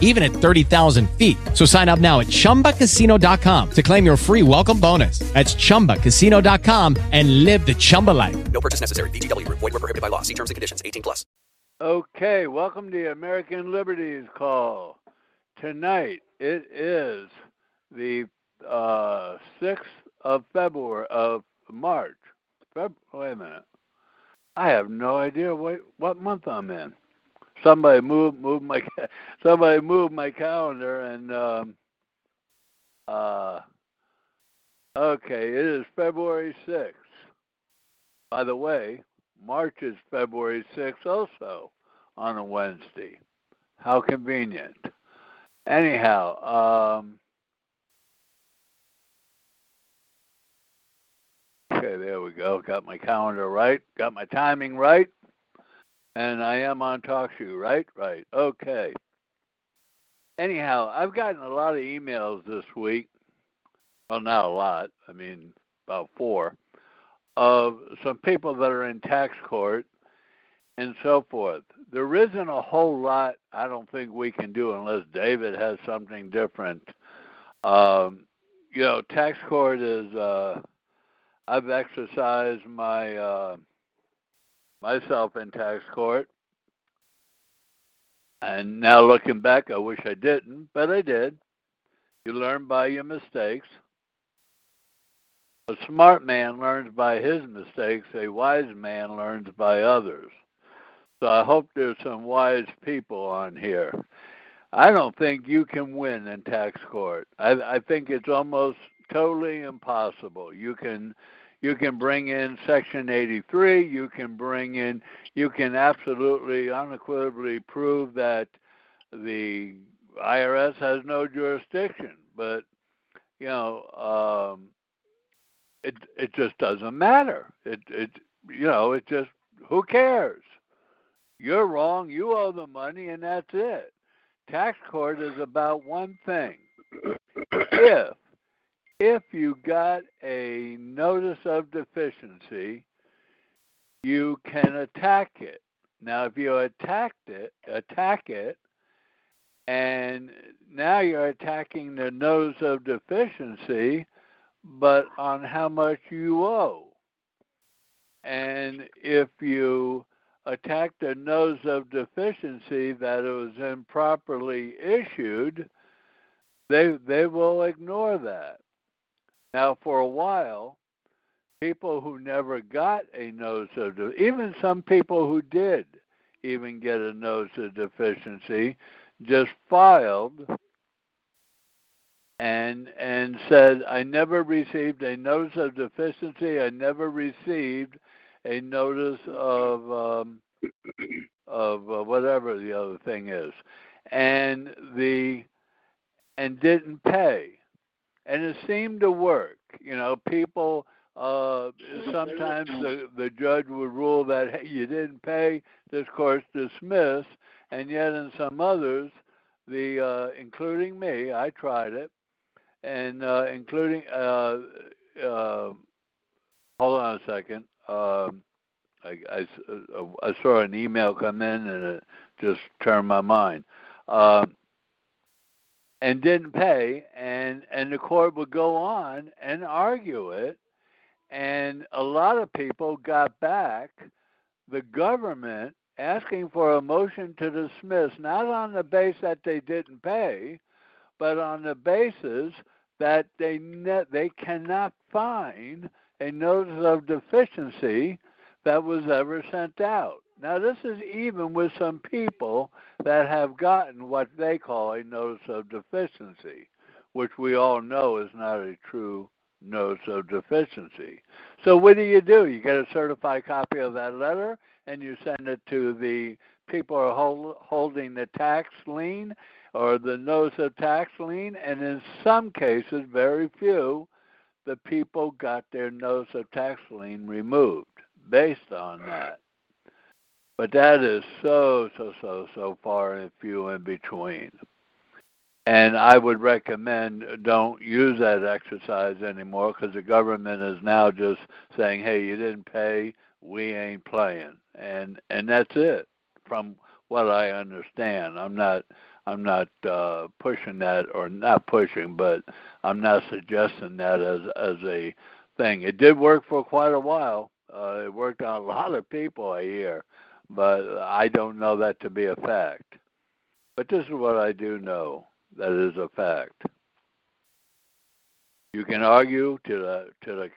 even at 30,000 feet. So sign up now at chumbacasino.com to claim your free welcome bonus. That's chumbacasino.com and live the Chumba life. No purchase necessary. VGW Group. Void were prohibited by law. See terms and conditions. 18 plus. Okay, welcome to American Liberties Call. Tonight it is the uh, 6th of February of March. Feb- wait a minute. I have no idea what what month I'm in. Somebody move move my somebody move my calendar and um, uh, okay, it is February 6th. By the way, March is February 6th also on a Wednesday. How convenient. Anyhow, um, okay, there we go. Got my calendar right, got my timing right, and I am on TalkShoe, right? Right. Okay. Anyhow, I've gotten a lot of emails this week. Well, not a lot. I mean, about four of some people that are in tax court and so forth. There isn't a whole lot I don't think we can do unless David has something different. Um, you know, tax court is uh, I've exercised my uh, myself in tax court. And now looking back, I wish I didn't, but I did. You learn by your mistakes. A smart man learns by his mistakes, a wise man learns by others. So I hope there's some wise people on here. I don't think you can win in tax court. I, I think it's almost totally impossible. You can you can bring in section 83, you can bring in you can absolutely unequivocally prove that the IRS has no jurisdiction, but you know, um, it it just doesn't matter. It it you know it just who cares? You're wrong. You owe the money, and that's it. Tax court is about one thing. If if you got a notice of deficiency, you can attack it. Now, if you attacked it, attack it, and now you're attacking the notice of deficiency, but on how much you owe. And if you attack the notice of deficiency that it was improperly issued, they they will ignore that. Now, for a while, people who never got a notice of even some people who did even get a notice of deficiency just filed and and said I never received a notice of deficiency. I never received a notice of um, of uh, whatever the other thing is, and the and didn't pay, and it seemed to work. You know, people. Uh, sometimes the the judge would rule that hey, you didn't pay, this court's dismissed, and yet in some others, the uh, including me, I tried it, and uh, including uh, uh, hold on a second. Um, I, I, uh, I saw an email come in and it just turned my mind. Um, and didn't pay, and and the court would go on and argue it, and a lot of people got back the government asking for a motion to dismiss, not on the base that they didn't pay, but on the basis that they ne- they cannot find a notice of deficiency that was ever sent out. Now, this is even with some people that have gotten what they call a notice of deficiency, which we all know is not a true notice of deficiency. So, what do you do? You get a certified copy of that letter and you send it to the people are hold, holding the tax lien or the notice of tax lien, and in some cases, very few, the people got their notice of tax lien removed based on that. But that is so, so, so, so far and few in between. And I would recommend don't use that exercise anymore because the government is now just saying, "Hey, you didn't pay, we ain't playing," and and that's it. From what I understand, I'm not I'm not uh, pushing that or not pushing, but I'm not suggesting that as as a thing. It did work for quite a while. Uh, it worked on a lot of people, I hear, but I don't know that to be a fact. But this is what I do know that is a fact. You can argue to the to the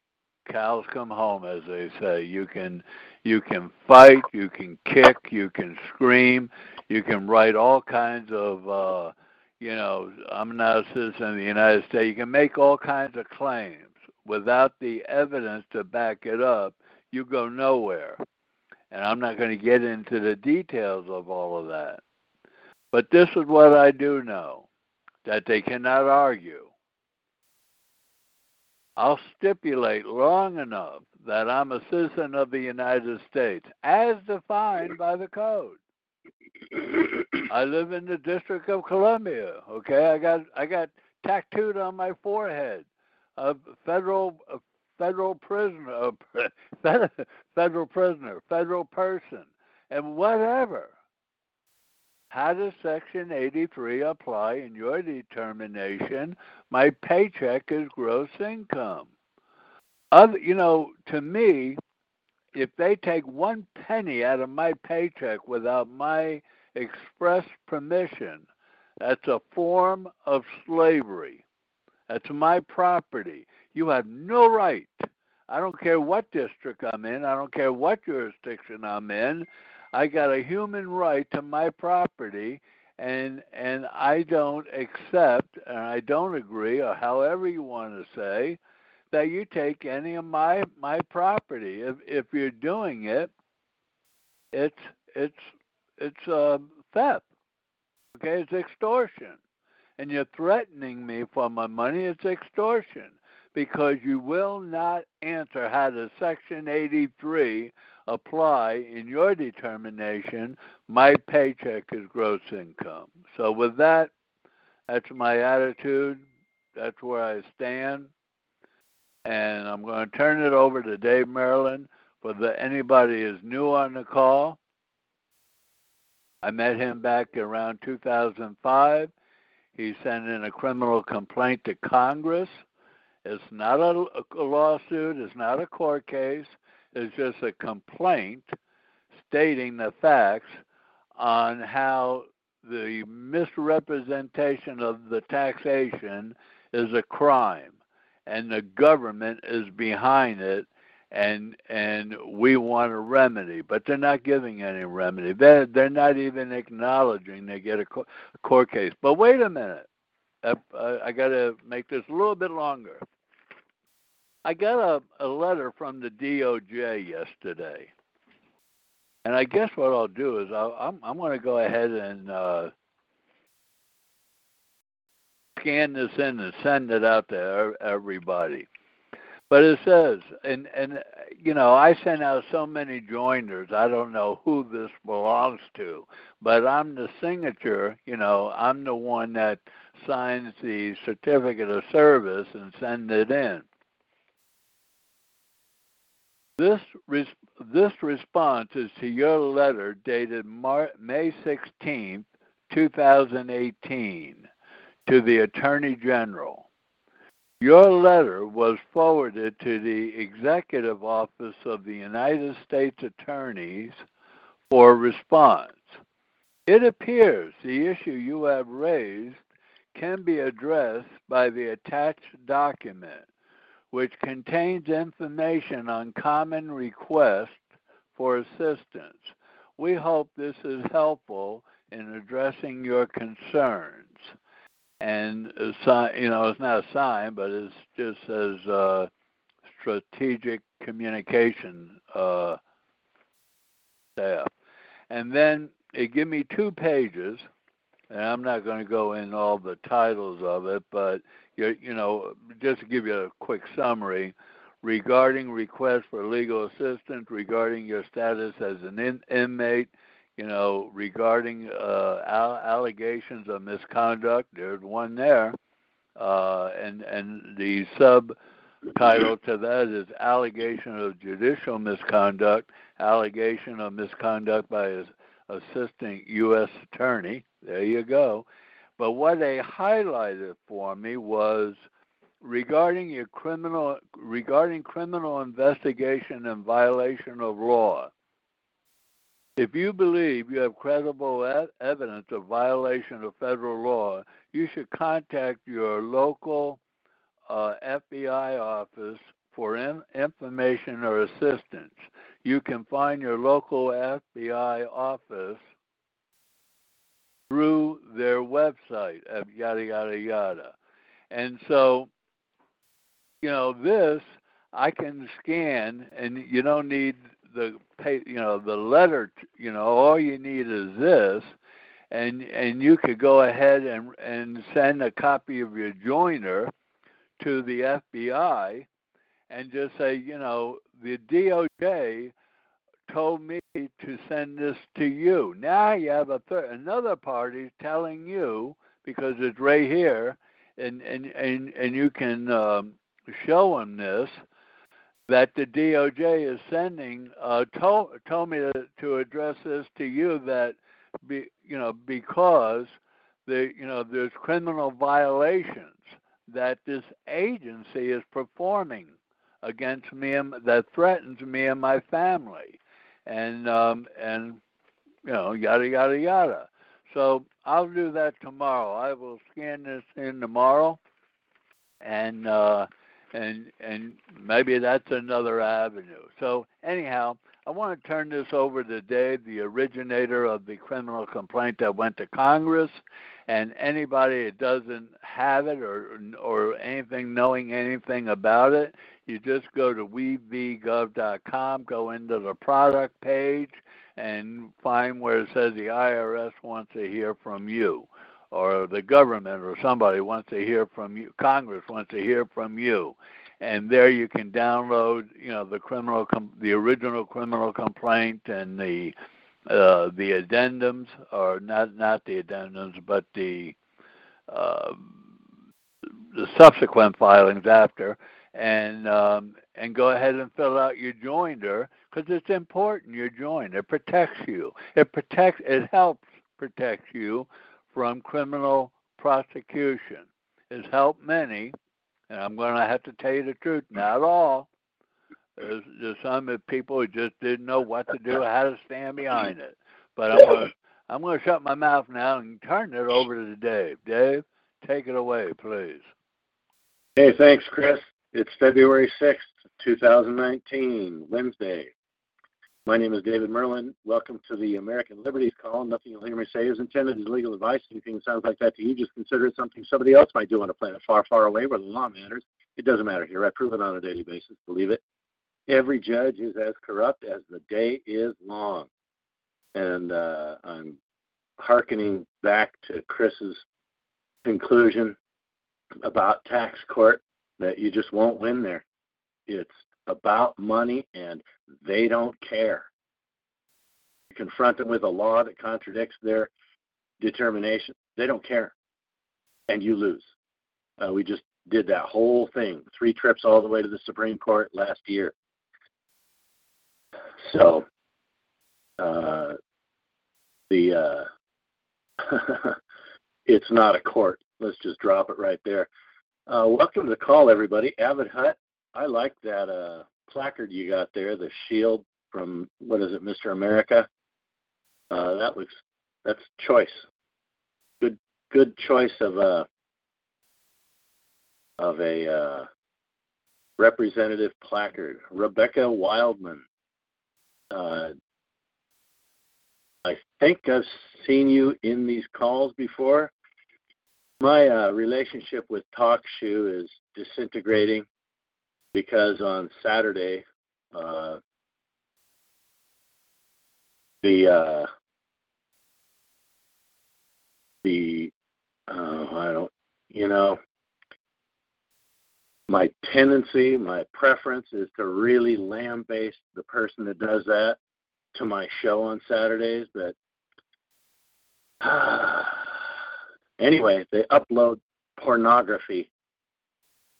cows come home, as they say. You can you can fight, you can kick, you can scream, you can write all kinds of uh, you know, I'm not a citizen of the United States. You can make all kinds of claims without the evidence to back it up. You go nowhere. And I'm not going to get into the details of all of that. But this is what I do know that they cannot argue. I'll stipulate long enough that I'm a citizen of the United States as defined by the code. I live in the District of Columbia. Okay, I got I got tattooed on my forehead a federal federal prisoner, uh, a federal prisoner, federal person, and whatever. How does Section 83 apply in your determination? My paycheck is gross income. Other, you know, to me, if they take one penny out of my paycheck without my express permission, that's a form of slavery. That's my property. You have no right. I don't care what district I'm in. I don't care what jurisdiction I'm in. I got a human right to my property, and and I don't accept and I don't agree, or however you want to say, that you take any of my my property. If if you're doing it, it's it's it's uh, theft. Okay, it's extortion, and you're threatening me for my money. It's extortion because you will not answer how does Section 83 apply in your determination. My paycheck is gross income. So with that, that's my attitude. That's where I stand and I'm going to turn it over to Dave Maryland for the anybody is new on the call. I met him back around 2005. He sent in a criminal complaint to Congress. It's not a, a lawsuit, it's not a court case, it's just a complaint stating the facts on how the misrepresentation of the taxation is a crime and the government is behind it and and we want a remedy but they're not giving any remedy. They're, they're not even acknowledging they get a, court case. But wait a minute. Uh, I, I got to make this a little bit longer i got a, a letter from the doj yesterday and i guess what i'll do is I'll, i'm, I'm going to go ahead and uh, scan this in and send it out to everybody. But it says, and and you know, I sent out so many joinders. I don't know who this belongs to, but I'm the signature. You know, I'm the one that signs the certificate of service and send it in. This res- this response is to your letter dated Mar- May 16, 2018 to the Attorney General. Your letter was forwarded to the Executive Office of the United States Attorneys for response. It appears the issue you have raised can be addressed by the attached document, which contains information on common requests for assistance. We hope this is helpful in addressing your concerns and sign, you know, it's not a sign, but it just says uh, strategic communication uh, staff. And then it give me two pages, and I'm not going to go in all the titles of it, but you you know, just to give you a quick summary, regarding requests for legal assistance, regarding your status as an in- inmate, you know, regarding uh, al- allegations of misconduct. There's one there, uh, and and the subtitle to that is allegation of judicial misconduct, allegation of misconduct by an assistant U.S. attorney. There you go. But what they highlighted for me was regarding your criminal regarding criminal investigation and violation of law. If you believe you have credible evidence of violation of federal law, you should contact your local uh, FBI office for in- information or assistance. You can find your local FBI office through their website yada yada yada. And so, you know, this I can scan, and you don't need the pay, you know, the letter. You know, all you need is this, and and you could go ahead and and send a copy of your joinder to the FBI, and just say, you know, the DOJ told me to send this to you. Now you have a third, another party telling you because it's right here, and and and and you can um, show them this that the DOJ is sending uh, told told me to, to address this to you that be you know because the you know there's criminal violations that this agency is performing against me and that threatens me and my family and um, and you know yada yada yada. So I'll do that tomorrow. I will scan this in tomorrow, and uh, and and maybe that's another avenue. So anyhow, I want to turn this over to Dave, the originator of the criminal complaint that went to Congress, and anybody that doesn't have it or or anything knowing anything about it, you just go to wevgov.com, go into the product page, and find where it says the IRS wants to hear from you, or the government or somebody wants to hear from you, Congress wants to hear from you. And there you can download, you know, the criminal, com- the original criminal complaint and the uh, the addendums, or not not the addendums, but the uh, the subsequent filings after, and um, and go ahead and fill out your joinder because it's important. Your join it protects you. It protects. It helps protect you from criminal prosecution. It's helped many, and I'm going to have to tell you the truth. Not all. There's, there's some people who just didn't know what to do, how to stand behind it. But I'm going to I'm going to shut my mouth now and turn it over to Dave. Dave, take it away, please. Hey, thanks, Chris. It's February 6th, 2019, Wednesday. My name is David Merlin. Welcome to the American Liberties Call. Nothing you'll hear me say is intended as legal advice. Anything that sounds like that to you, just consider it something somebody else might do on a planet far, far away where the law matters. It doesn't matter here. I prove it on a daily basis. Believe it. Every judge is as corrupt as the day is long. And uh, I'm hearkening back to Chris's conclusion about tax court that you just won't win there. It's about money and they don't care. You confront them with a law that contradicts their determination, they don't care. And you lose. Uh, we just did that whole thing, three trips all the way to the Supreme Court last year. So, uh, the uh, it's not a court. Let's just drop it right there. Uh, welcome to the call, everybody. Avid Hut. I like that uh, placard you got there, the shield from what is it, Mr. America? Uh, that looks that's choice. Good good choice of a of a uh, representative placard. Rebecca Wildman. Uh, I think I've seen you in these calls before. My uh, relationship with TalkShoe is disintegrating because on Saturday, uh, the uh, the uh, I don't you know my tendency, my preference is to really lambaste the person that does that to my show on Saturdays. But uh, anyway, they upload pornography,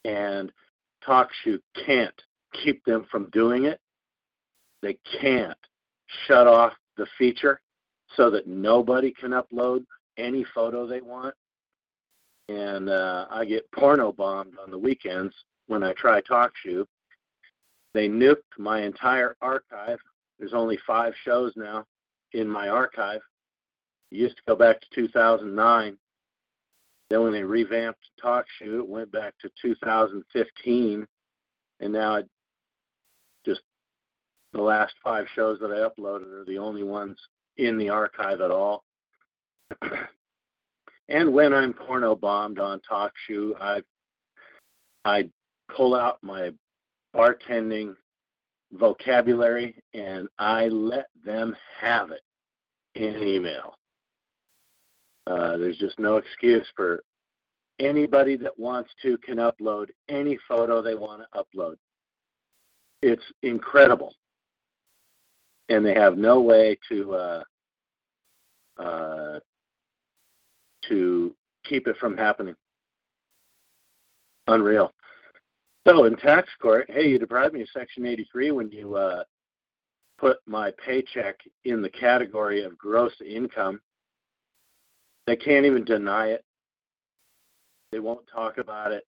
and TalkShoe can't keep them from doing it. They can't shut off the feature so that nobody can upload any photo they want and uh, I get porno bombed on the weekends when I try TalkShoe. They nuked my entire archive. There's only five shows now in my archive. It used to go back to 2009. Then when they revamped TalkShoe, it went back to 2015, and now it just the last five shows that I uploaded are the only ones in the archive at all. And when I'm porno bombed on TalkShoe, I I pull out my bartending vocabulary and I let them have it in email. Uh, there's just no excuse for anybody that wants to can upload any photo they want to upload. It's incredible, and they have no way to uh, uh, to keep it from happening. Unreal. So in tax court, hey, you deprived me of Section 83 when you uh, put my paycheck in the category of gross income. They can't even deny it. They won't talk about it,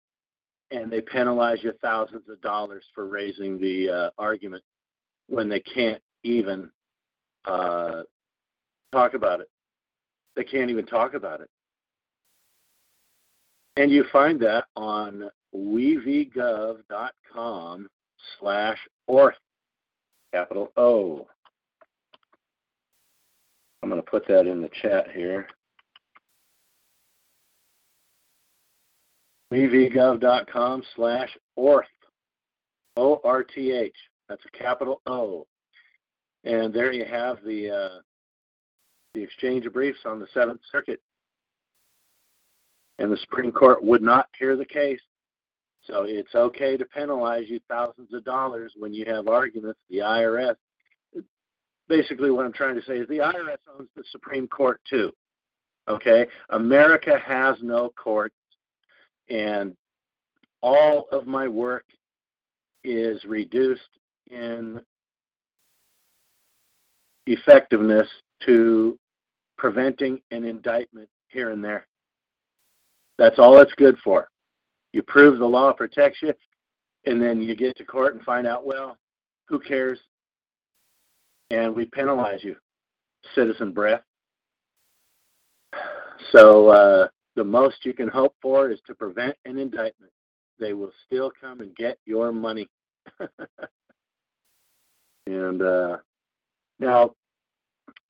and they penalize you thousands of dollars for raising the uh, argument when they can't even uh, talk about it. They can't even talk about it. And you find that on wevgov.com slash orth, capital O. I'm going to put that in the chat here. wevgov.com slash orth, O-R-T-H. That's a capital O. And there you have the uh, the exchange of briefs on the Seventh Circuit and the Supreme Court would not hear the case. So it's okay to penalize you thousands of dollars when you have arguments. The IRS, basically, what I'm trying to say is the IRS owns the Supreme Court too. Okay, America has no courts, and all of my work is reduced in effectiveness to preventing an indictment here and there. That's all it's good for. You prove the law protects you, and then you get to court and find out, well, who cares? And we penalize you, citizen breath. So uh, the most you can hope for is to prevent an indictment. They will still come and get your money. and uh, now,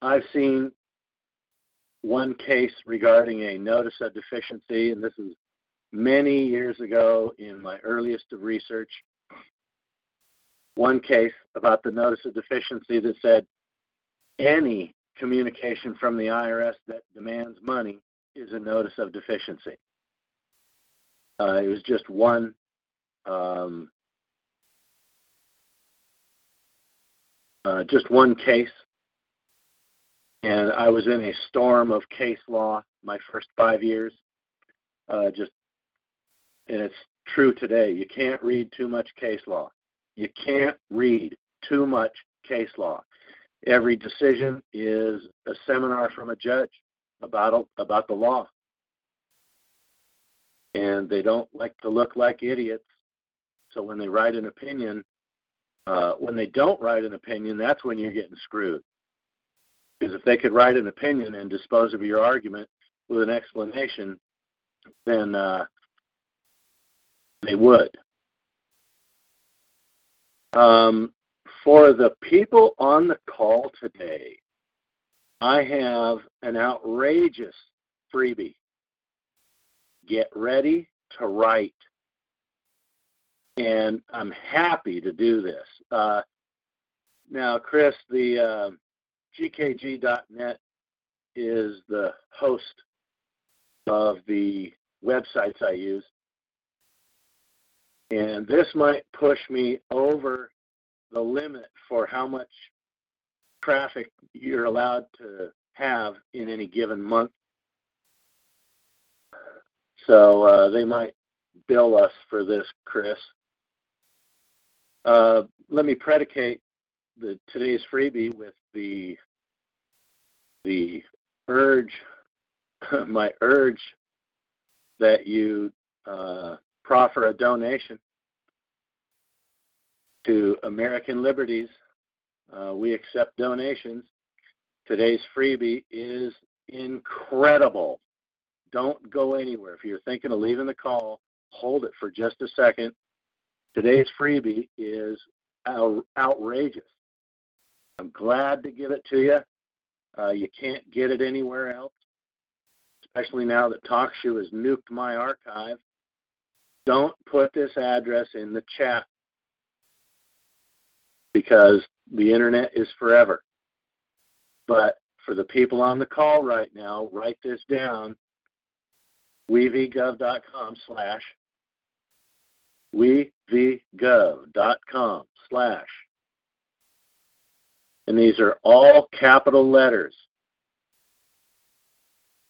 I've seen one case regarding a notice of deficiency, and this is many years ago in my earliest of research. One case about the notice of deficiency that said any communication from the IRS that demands money is a notice of deficiency. Uh, it was just one um, uh, just one case and I was in a storm of case law my first five years. Uh, just, and it's true today. You can't read too much case law. You can't read too much case law. Every decision is a seminar from a judge about about the law, and they don't like to look like idiots. So when they write an opinion, uh, when they don't write an opinion, that's when you're getting screwed. Because if they could write an opinion and dispose of your argument with an explanation, then uh, they would. Um, for the people on the call today, I have an outrageous freebie. Get ready to write. And I'm happy to do this. Uh, now, Chris, the uh, GKG.net is the host of the websites I use. And this might push me over the limit for how much traffic you're allowed to have in any given month. So uh, they might bill us for this, Chris. Uh, let me predicate the today's freebie with the the urge, my urge that you uh, proffer a donation to American Liberties. Uh, we accept donations. Today's freebie is incredible. Don't go anywhere. If you're thinking of leaving the call, hold it for just a second. Today's freebie is out- outrageous. I'm glad to give it to you. Uh, you can't get it anywhere else, especially now that TalkShoe has nuked my archive. Don't put this address in the chat because the internet is forever. But for the people on the call right now, write this down. wevgov.com slash wevgov.com slash. And these are all capital letters.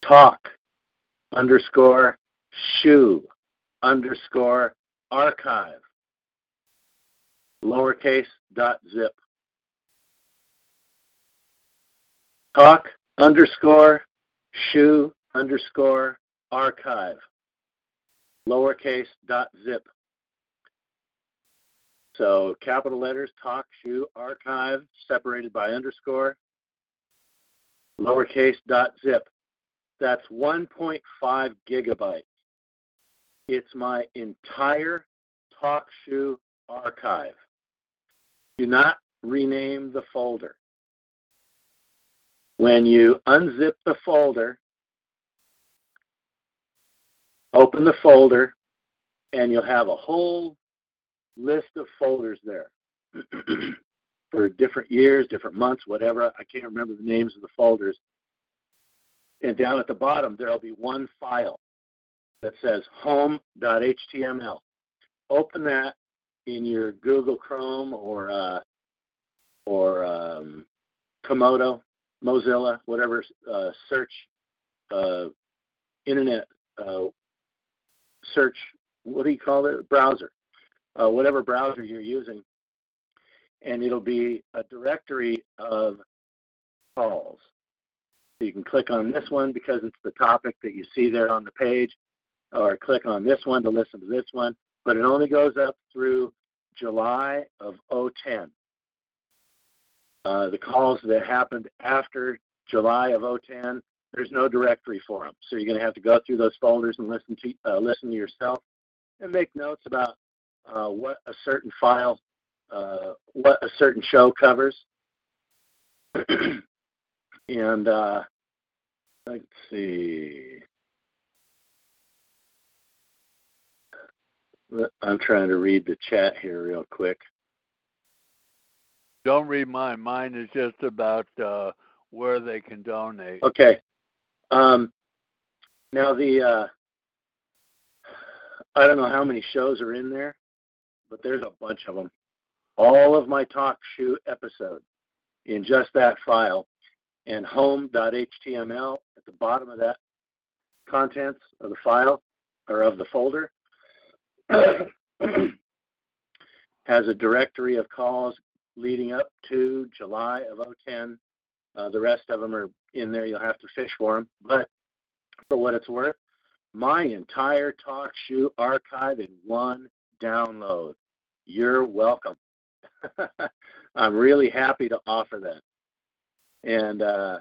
Talk underscore shoe underscore archive. Lowercase dot zip talk underscore shoe underscore archive lowercase dot zip so capital letters talk shoe archive separated by underscore lowercase dot zip that's 1.5 gigabytes it's my entire TalkShoe archive. Do not rename the folder. When you unzip the folder, open the folder, and you'll have a whole list of folders there for different years, different months, whatever. I can't remember the names of the folders. And down at the bottom, there'll be one file that says home.html. Open that in your Google Chrome or uh, or um, Comodo, Mozilla, whatever uh, search uh, internet uh, search. What do you call it? Browser, uh, whatever browser you're using, and it'll be a directory of calls. So you can click on this one because it's the topic that you see there on the page or click on this one to listen to this one, but it only goes up through July of 010. Uh, the calls that happened after July of 010, there's no directory for them. So you're going to have to go through those folders and listen to uh, listen to yourself and make notes about uh, what a certain file, uh, what a certain show covers. and uh, let's see. I'm trying to read the chat here real quick. Don't read mine. Mine is just about uh, where they can donate. Okay. Um, now the uh, I don't know how many shows are in there, but there's a bunch of them. All of my talk shoe episodes in just that file, and home.html at the bottom of that contents of the file or of the folder has a directory of calls leading up to July of 010. Uh, the rest of them are in there. You'll have to fish for them. But for what it's worth, my entire talk shoe archive in one download. You're welcome. I'm really happy to offer that. And uh,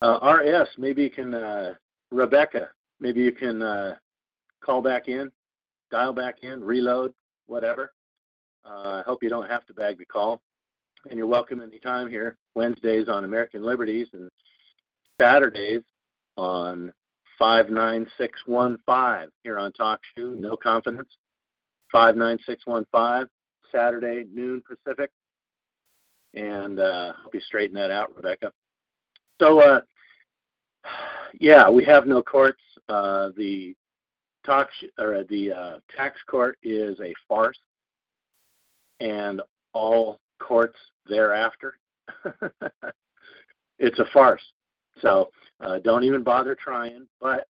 uh, RS, maybe you can, uh, Rebecca, maybe you can uh, call back in, dial back in, reload, whatever. Uh, I hope you don't have to bag the call. And you're welcome anytime here. Wednesdays on American Liberties and Saturdays on 59615 here on TalkShoe. No confidence. 59615, Saturday, noon Pacific. And uh, hope you straighten that out, Rebecca. So, uh, yeah, we have no courts. Uh, the talk or the uh, tax court is a farce, and all courts thereafter. it's a farce. So uh, don't even bother trying. But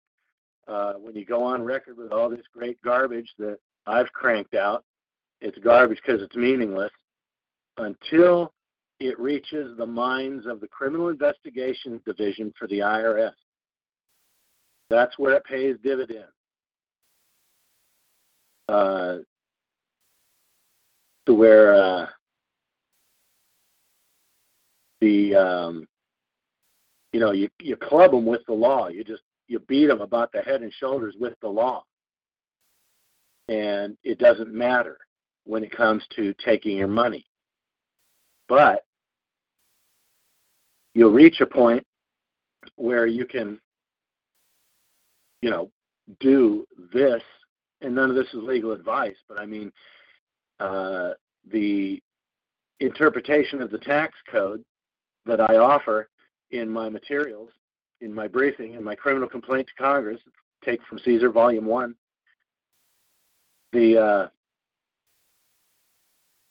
uh, when you go on record with all this great garbage that I've cranked out, it's garbage because it's meaningless until it reaches the minds of the Criminal Investigations Division for the IRS. That's where it pays dividends. Uh, to where uh, the um, you know you you club them with the law. You just you beat them about the head and shoulders with the law, and it doesn't matter when it comes to taking your money. But you'll reach a point where you can, you know, do this, and none of this is legal advice, but I mean, the interpretation of the tax code that I offer in my materials, in my briefing, in my criminal complaint to Congress, take from Caesar Volume One. The uh,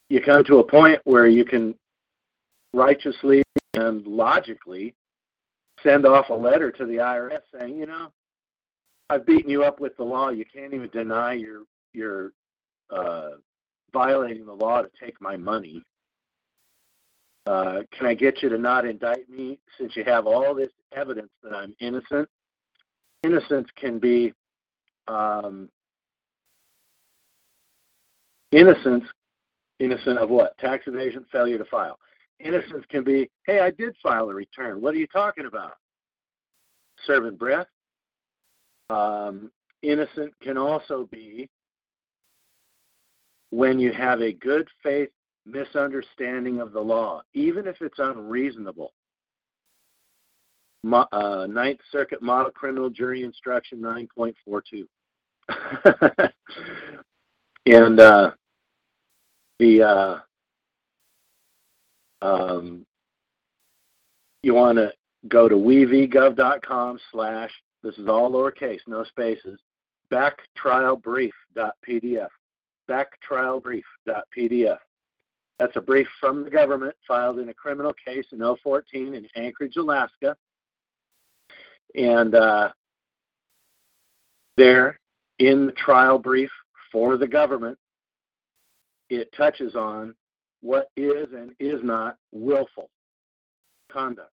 you come to a point where you can righteously and logically send off a letter to the IRS saying, you know, I've beaten you up with the law. You can't even deny you're you're uh, violating the law to take my money. Uh, can I get you to not indict me since you have all this evidence that I'm innocent? Innocence can be um, innocence. Innocent of what? Tax evasion, failure to file. Innocence can be, hey, I did file a return. What are you talking about? Serving breath. Um, innocent can also be when you have a good faith misunderstanding of the law, even if it's unreasonable. Uh, Ninth Circuit Model Criminal Jury Instruction 9.42. and uh, the uh, um, you want to go to wevgov.com slash this is all lowercase, no spaces. Backtrialbrief.pdf. Backtrialbrief.pdf. That's a brief from the government filed in a criminal case in 014 in Anchorage, Alaska. And uh, there, in the trial brief for the government, it touches on what is and is not willful conduct.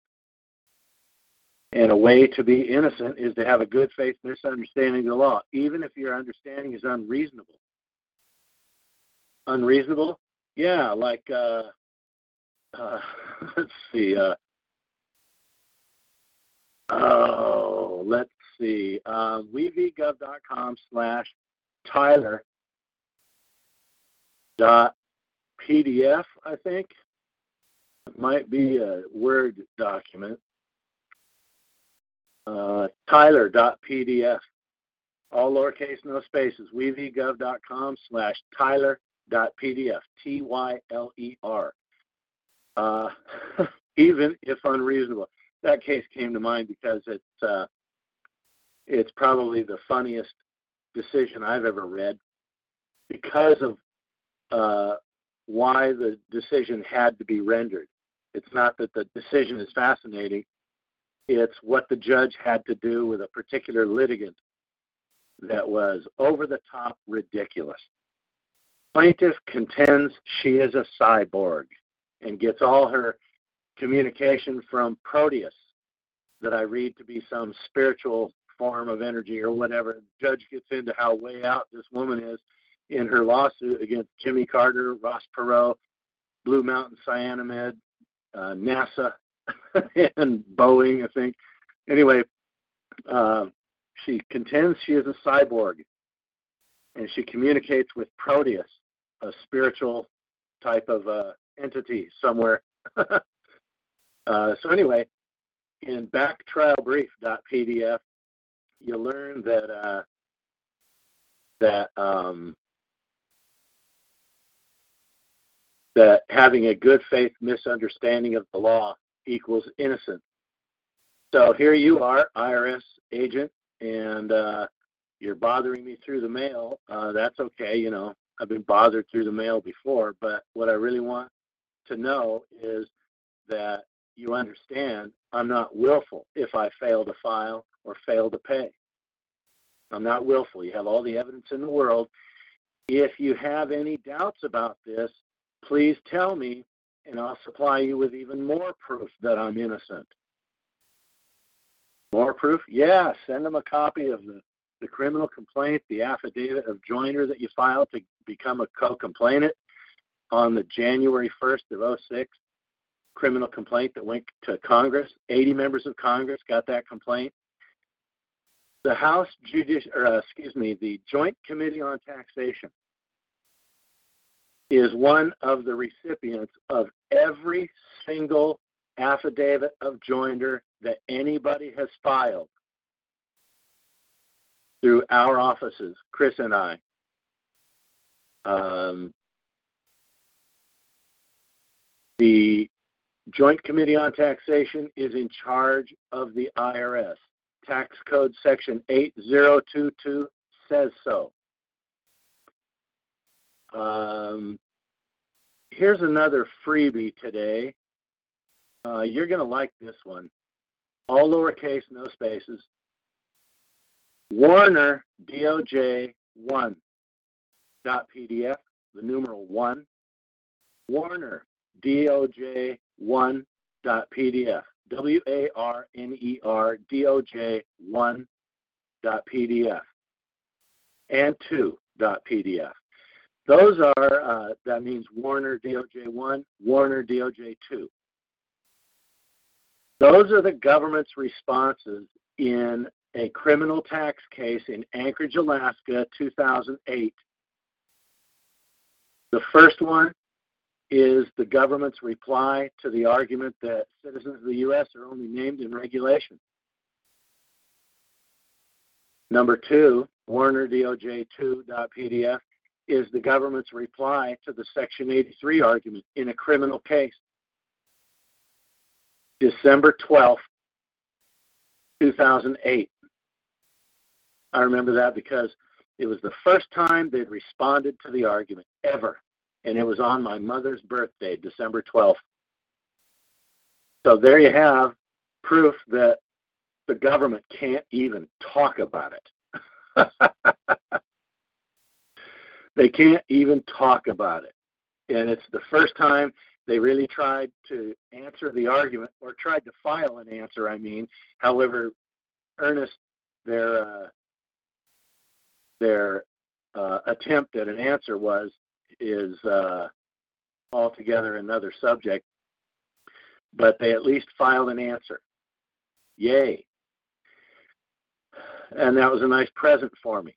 And a way to be innocent is to have a good faith misunderstanding of the law, even if your understanding is unreasonable. Unreasonable? Yeah, like, uh, uh, let's see. Uh, oh, let's see. Uh, wevgov.com slash Tyler dot PDF, I think. It might be a Word document uh, tyler.pdf, all lowercase, no spaces, wevgov.com slash tyler.pdf, T-Y-L-E-R. Uh, even if unreasonable. That case came to mind because it's, uh, it's probably the funniest decision I've ever read because of uh, why the decision had to be rendered. It's not that the decision is fascinating, it's what the judge had to do with a particular litigant that was over the top ridiculous. Plaintiff contends she is a cyborg and gets all her communication from Proteus that I read to be some spiritual form of energy or whatever. The judge gets into how way out this woman is in her lawsuit against Jimmy Carter, Ross Perot, Blue Mountain Cyanamid, uh, NASA, and Boeing, I think. Anyway, uh, she contends she is a cyborg, and she communicates with Proteus, a spiritual type of uh, entity somewhere. uh, so anyway, in backtrialbrief.pdf, you learn that uh, that um, that having a good faith misunderstanding of the law equals innocent. So here you are, IRS agent, and uh, you're bothering me through the mail, uh, that's okay. You know, I've been bothered through the mail before, but what I really want to know is that you understand I'm not willful if I fail to file or fail to pay. I'm not willful. You have all the evidence in the world. If you have any doubts about this, please tell me and I'll supply you with even more proof that I'm innocent. More proof? Yeah, send them a copy of the, the criminal complaint, the affidavit of joinder that you filed to become a co complainant on the January 1st of 06 criminal complaint that went to Congress. 80 members of Congress got that complaint. The House Judicial, uh, excuse me, the Joint Committee on Taxation is one of the recipients of every single affidavit of joinder that anybody has filed through our offices, Chris and I. Um, the Joint Committee on Taxation is in charge of the IRS. Tax Code Section 8022 says so. Um, here's another freebie today. Uh, you're going to like this one. All lowercase, no spaces. Warner DOJ 1 dot PDF, the numeral 1. Warner DOJ 1 dot PDF. W A R N E R D O J 1 dot PDF. And 2 dot PDF. Those are, uh, that means Warner DOJ 1, Warner DOJ 2. Those are the government's responses in a criminal tax case in Anchorage, Alaska, 2008. The first one is the government's reply to the argument that citizens of the U.S. are only named in regulation. Number two, Warner DOJ 2.pdf is the government's reply to the Section 83 argument in a criminal case. December 12th, 2008. I remember that because it was the first time they'd responded to the argument ever and it was on my mother's birthday, December 12th. So there you have proof that the government can't even talk about it. they can't even talk about it. And it's the first time they really tried to answer the argument or tried to file an answer, I mean. However, earnest their uh, their uh, attempt at an answer was is uh, altogether another subject, but they at least filed an answer. Yay. And that was a nice present for me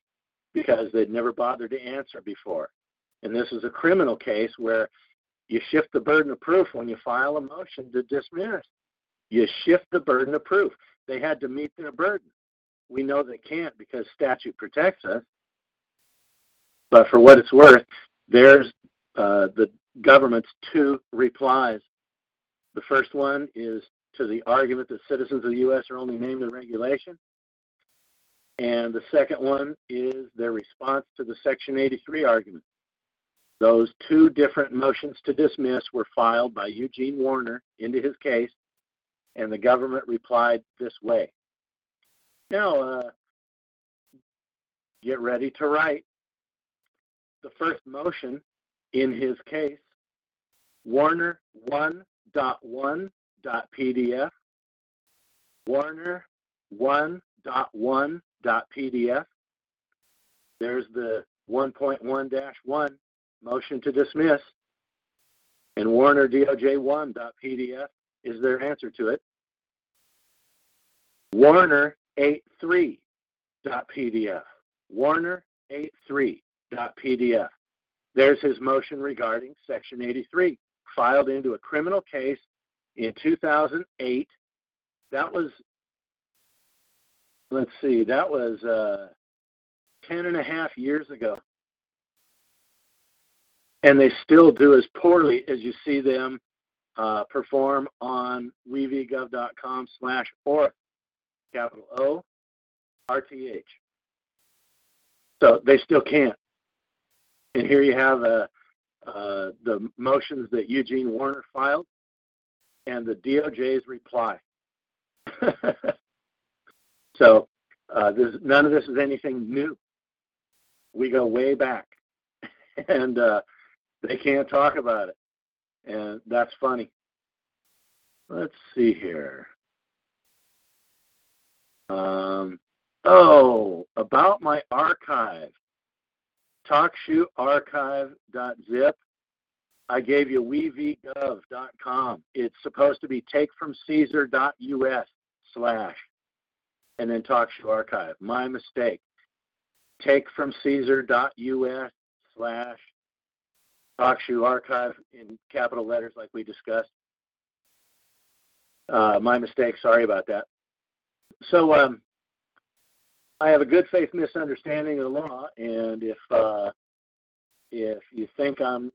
because they'd never bothered to answer before. And this is a criminal case where you shift the burden of proof when you file a motion to dismiss. You shift the burden of proof. They had to meet their burden. We know they can't because statute protects us. But for what it's worth, there's uh, the government's two replies. The first one is to the argument that citizens of the U.S. are only named in regulation. And the second one is their response to the Section 83 argument. Those two different motions to dismiss were filed by Eugene Warner into his case, and the government replied this way. Now, uh, get ready to write the first motion in his case, Warner 1.1.pdf, Warner 1.1.pdf. There's the 1.1-1 motion to dismiss, and Warner DOJ1.pdf is their answer to it. Warner 83.pdf. Warner 83 .pdf. There's his motion regarding Section 83, filed into a criminal case in 2008. That was, let's see, that was uh, 10 and a half years ago. And they still do as poorly as you see them uh, perform on wevgov.com slash ORTH, capital O, RTH. So they still can't. And here you have uh, uh, the motions that Eugene Warner filed and the DOJ's reply. so uh, this, none of this is anything new. We go way back, and uh, they can't talk about it, and that's funny. Let's see here. Um, oh, about my archive, talkshoearchive.zip. I gave you wevgov.com. It's supposed to be takefromcaesar.us slash and then TalkShoe Archive. My mistake. Takefromcaesar.us slash TalkShoe Archive in capital letters like we discussed. Uh, my mistake. Sorry about that. So um, I have a good faith misunderstanding of the law, and if uh, if you think I'm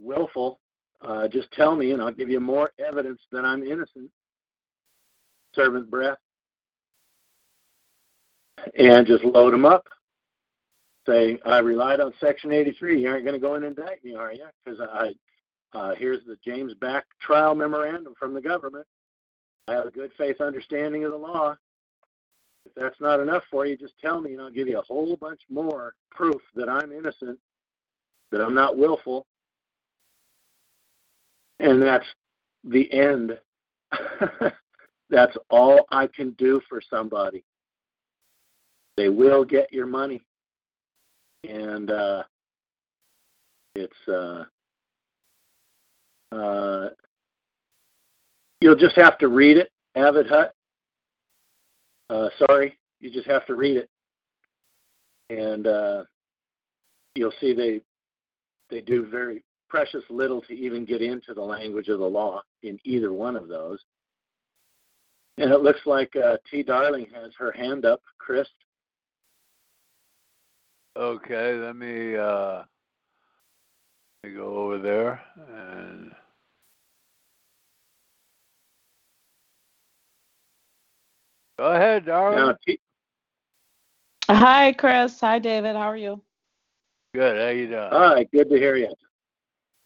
willful, uh, just tell me, and I'll give you more evidence that I'm innocent. Servant breath, and just load them up. Say, I relied on Section 83. You aren't going to go and indict me, are you? Because I, uh, here's the James Back trial memorandum from the government. I have a good faith understanding of the law. If that's not enough for you, just tell me and I'll give you a whole bunch more proof that I'm innocent, that I'm not willful. And that's the end. that's all I can do for somebody. They will get your money. And uh, it's uh, uh, You'll just have to read it, Avid Hut. Uh, sorry, you just have to read it, and uh, you'll see they they do very precious little to even get into the language of the law in either one of those. And it looks like uh, T. Darling has her hand up, Chris. Okay, let me uh, let me go over there and. Go ahead, darling. Now, T- Hi, Chris. Hi, David. How are you? Good. How are you doing? all right, good to hear you.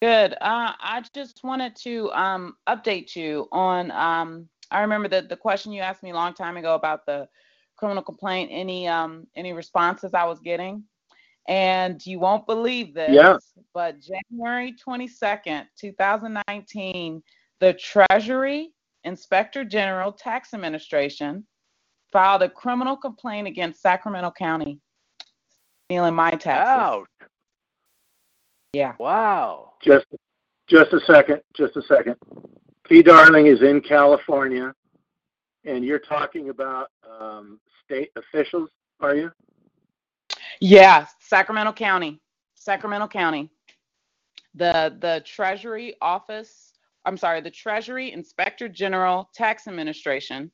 Good. Uh, I just wanted to um, update you on. Um, I remember the the question you asked me a long time ago about the criminal complaint. Any um, any responses I was getting, and you won't believe this. Yeah. But January twenty second, two thousand nineteen, the Treasury Inspector General Tax Administration filed a criminal complaint against Sacramento County, stealing my taxes. Ouch. Yeah. Wow. Just just a second, just a second. T. Darling is in California, and you're talking about um, state officials, are you? Yeah, Sacramento County. Sacramento County. The the Treasury Office, I'm sorry, the Treasury Inspector General Tax Administration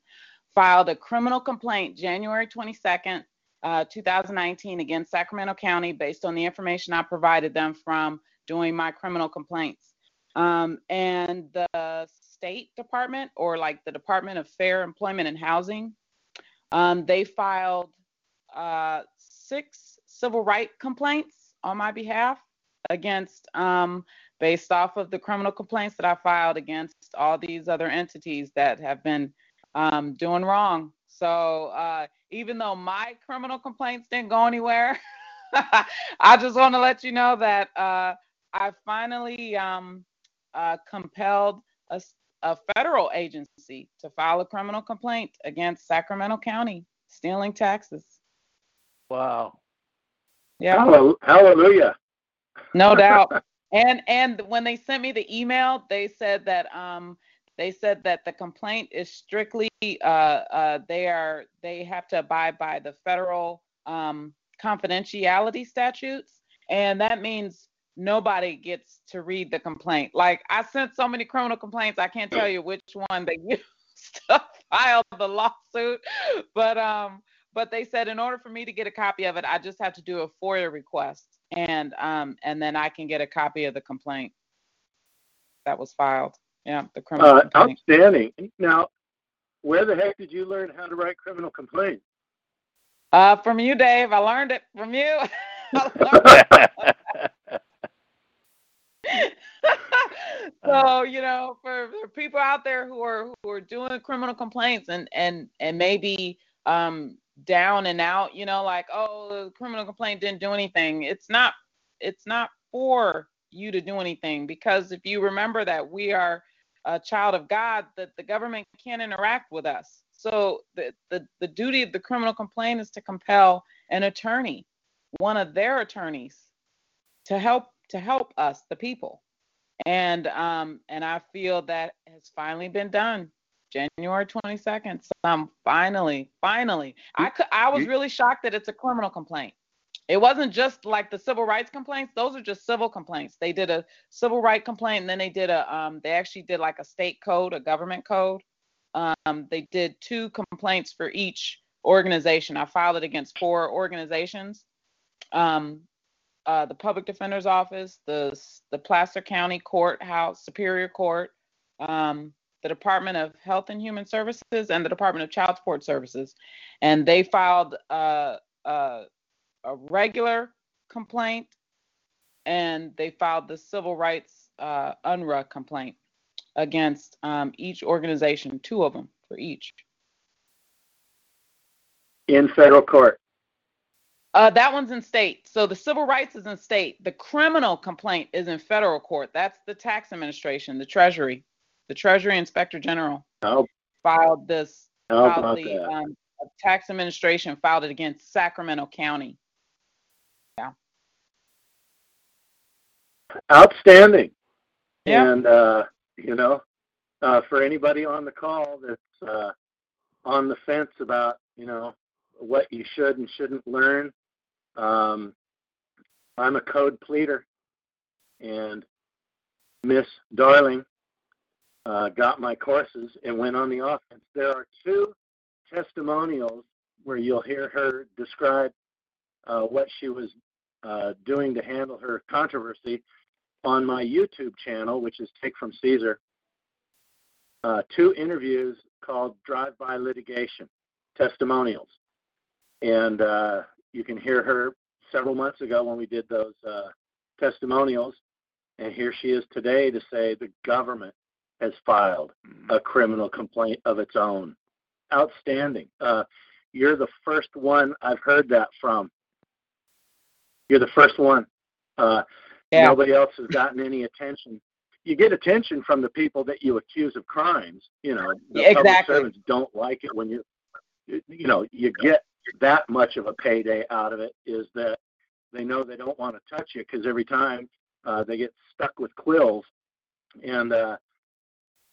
filed a criminal complaint January 22nd, uh, 2019 against Sacramento County based on the information I provided them from doing my criminal complaints. Um, and the State Department, or like the Department of Fair Employment and Housing, um, they filed uh, six civil right complaints on my behalf against, um, based off of the criminal complaints that I filed against all these other entities that have been um, doing wrong. So uh, even though my criminal complaints didn't go anywhere, I just want to let you know that uh, I finally um, uh, compelled a, a federal agency to file a criminal complaint against Sacramento County stealing taxes. Wow. Yeah, Hallelujah. no doubt. And and when they sent me the email, they said that um they said that the complaint is strictly uh uh they are they have to abide by the federal um confidentiality statutes and that means nobody gets to read the complaint. Like I sent so many criminal complaints, I can't tell you which one they used to file the lawsuit, but um but they said in order for me to get a copy of it, I just have to do a FOIA request and um and then I can get a copy of the complaint that was filed. Yeah, the criminal Uh, complaint. outstanding. Now, where the heck did you learn how to write criminal complaints? Uh, from you, Dave. I learned it from you. so you know, for, for people out there who are who are doing criminal complaints and and and maybe um down and out, you know, like oh, the criminal complaint didn't do anything. It's not it's not for you to do anything because if you remember that we are a child of God, that the government can't interact with us. So the, the, the duty of the criminal complaint is to compel an attorney, one of their attorneys, to help to help us, the people. And um, and I feel that has finally been done. January 22nd. So I'm finally, finally. I could I was really shocked that it's a criminal complaint. It wasn't just like the civil rights complaints; those are just civil complaints. They did a civil right complaint, and then they did a um, they actually did like a state code, a government code. Um, they did two complaints for each organization. I filed it against four organizations. Um, uh, the public defender's office, the the Placer County Courthouse, Superior Court, um, the Department of Health and Human Services, and the Department of Child Support Services, and they filed uh, uh, a regular complaint and they filed the civil rights uh, Unruh complaint against um, each organization, two of them for each. In federal court. Uh, that one's in state. So the civil rights is in state. The criminal complaint is in federal court. That's the tax administration, the Treasury, the Treasury Inspector General how, filed this. how filed the um, tax administration filed it against Sacramento County. Outstanding. Yeah. And uh, you know, uh, for anybody on the call that's uh, on the fence about you know what you should and shouldn't learn, um, I'm a code pleader, and Miss Darling uh, got my courses and went on the offense. There are two testimonials where you'll hear her describe uh, what she was uh, doing to handle her controversy on my YouTube channel, which is Take from Caesar. Uh, two interviews called Drive By Litigation Testimonials. And uh, you can hear her several months ago when we did those uh, testimonials. And here she is today to say the government has filed a criminal complaint of its own. Outstanding. Uh, you're the first one I've heard that from. You're the first one. Uh, Yeah. Nobody else has gotten any attention. You get attention from the people that you accuse of crimes. You know, the Yeah, public servants don't like it when you, you know, you get that much of a payday out of it. Is that they know they don't want to touch you because every time uh, they get stuck with quills, and uh,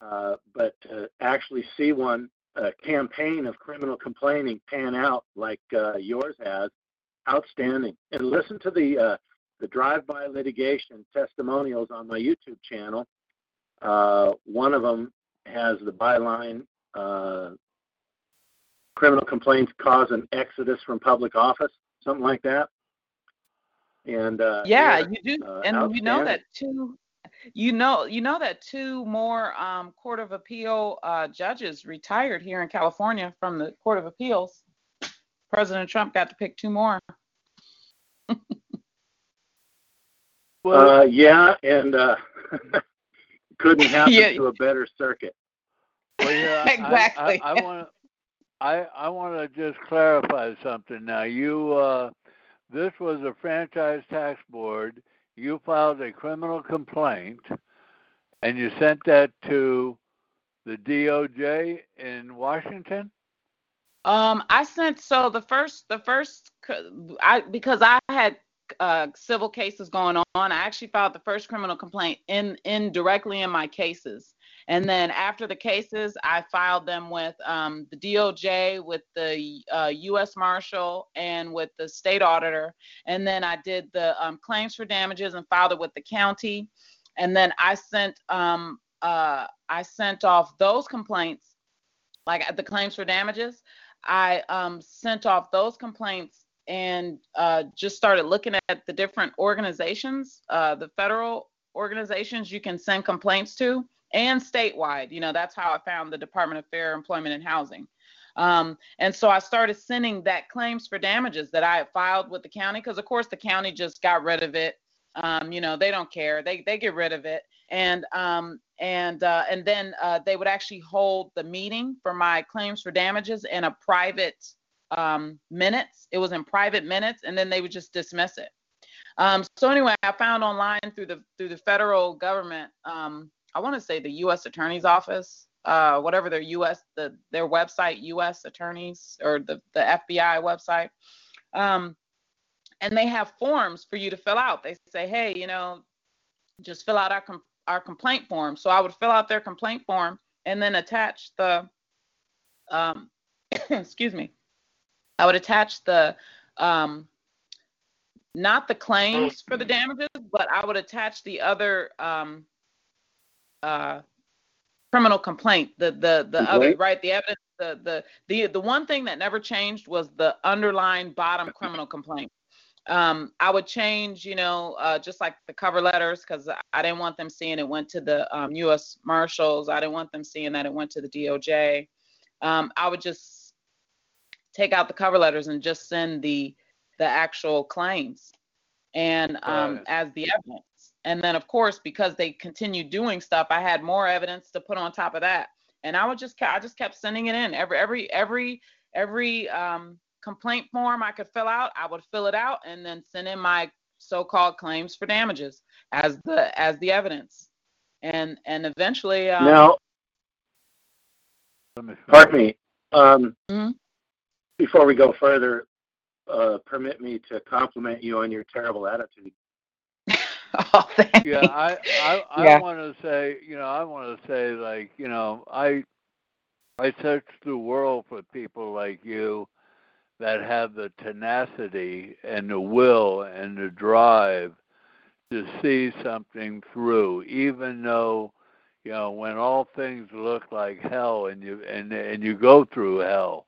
uh, but to actually see one a campaign of criminal complaining pan out like uh, yours has, outstanding. And listen to the uh, the drive-by litigation testimonials on my YouTube channel. Uh, one of them has the byline uh, "Criminal complaints cause an exodus from public office," something like that. And uh, yeah, yeah, you do, uh, and you know that two, you know, you know that two more um, Court of Appeal uh, judges retired here in California from the Court of Appeals. President Trump got to pick two more. Well, Uh, yeah, and uh, couldn't happen Yeah. to a better circuit. well, yeah, I- Exactly. I, I want to. I, I want to just clarify something now. You, uh, this was a franchise tax board. You filed a criminal complaint, and you sent that to the DOJ in Washington. Um, I sent so the first the first I because I had uh, civil cases going on. I actually filed the first criminal complaint in in directly in my cases, and then after the cases, I filed them with um, the DOJ, with the uh, U.S. Marshal, and with the state auditor. And then I did the um, claims for damages and filed it with the county. And then I sent um, uh, I sent off those complaints, like the claims for damages. I um, sent off those complaints and uh, just started looking at the different organizations, uh, the federal organizations you can send complaints to, and statewide. You know, that's how I found the Department of Fair Employment and Housing. Um, and so I started sending that claims for damages that I had filed with the county because, of course, the county just got rid of it. Um, you know, they don't care. They they get rid of it. And um, and uh, and then uh, they would actually hold the meeting for my claims for damages in a private um, minutes. It was in private minutes, and then they would just dismiss it. Um, so anyway, I found online through the through the federal government. Um, I want to say the U.S. Attorney's Office, uh, whatever their U.S. the their website, U.S. Attorneys or the the FBI website. Um, and they have forms for you to fill out. They say, hey, you know, just fill out our our complaint form. So I would fill out their complaint form and then attach the, um, excuse me, I would attach the, um, not the claims for the damages, but I would attach the other um, uh, criminal complaint, the the the other right, the evidence, the the the the one thing that never changed was the underlying bottom criminal complaint. Um, I would change, you know, uh, just like the cover letters, because I didn't want them seeing it went to the um, U.S. Marshals. I didn't want them seeing that it went to the DOJ. Um, I would just take out the cover letters and just send the the actual claims and um, Right. as the evidence. And then, of course, because they continued doing stuff, I had more evidence to put on top of that. And I would just, I just kept sending it in every, every, every, every um, complaint form I could fill out. I would fill it out and then send in my so-called claims for damages as the, as the evidence. And, and eventually, um, Now, Let me pardon me. Um, Mhm. Before we go further, uh, permit me to compliment you on your terrible attitude. oh, thank Yeah, you. I I, I Yeah. want to say, you know, I want to say like, you know, I I search the world for people like you that have the tenacity and the will and the drive to see something through, even though, you know, when all things look like hell and you and and you go through hell,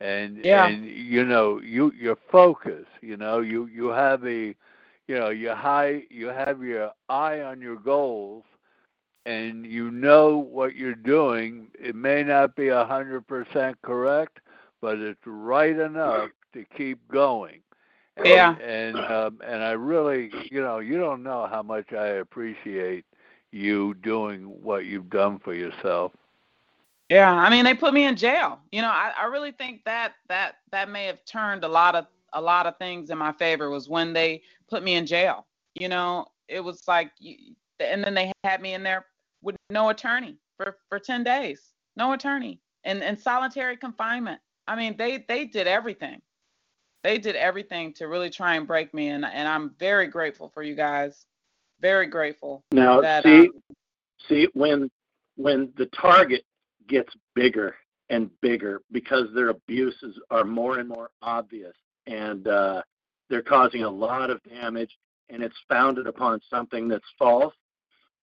and Yeah. and you know you you're focused, you know, you you have a you know you high you have your eye on your goals and you know what you're doing it may not be a hundred percent correct but it's right enough to keep going and, Yeah. and um and i really you know you don't know how much i appreciate you doing what you've done for yourself Yeah, I mean they put me in jail. You know, I, I really think that that that may have turned a lot of a lot of things in my favor was when they put me in jail. You know, it was like, you, and then they had me in there with no attorney for for ten days, no attorney, and and solitary confinement. I mean, they they did everything. They did everything to really try and break me, and and I'm very grateful for you guys. Very grateful. Now, That, see, um, see when when the target gets bigger and bigger because their abuses are more and more obvious and uh, they're causing a lot of damage and it's founded upon something that's false,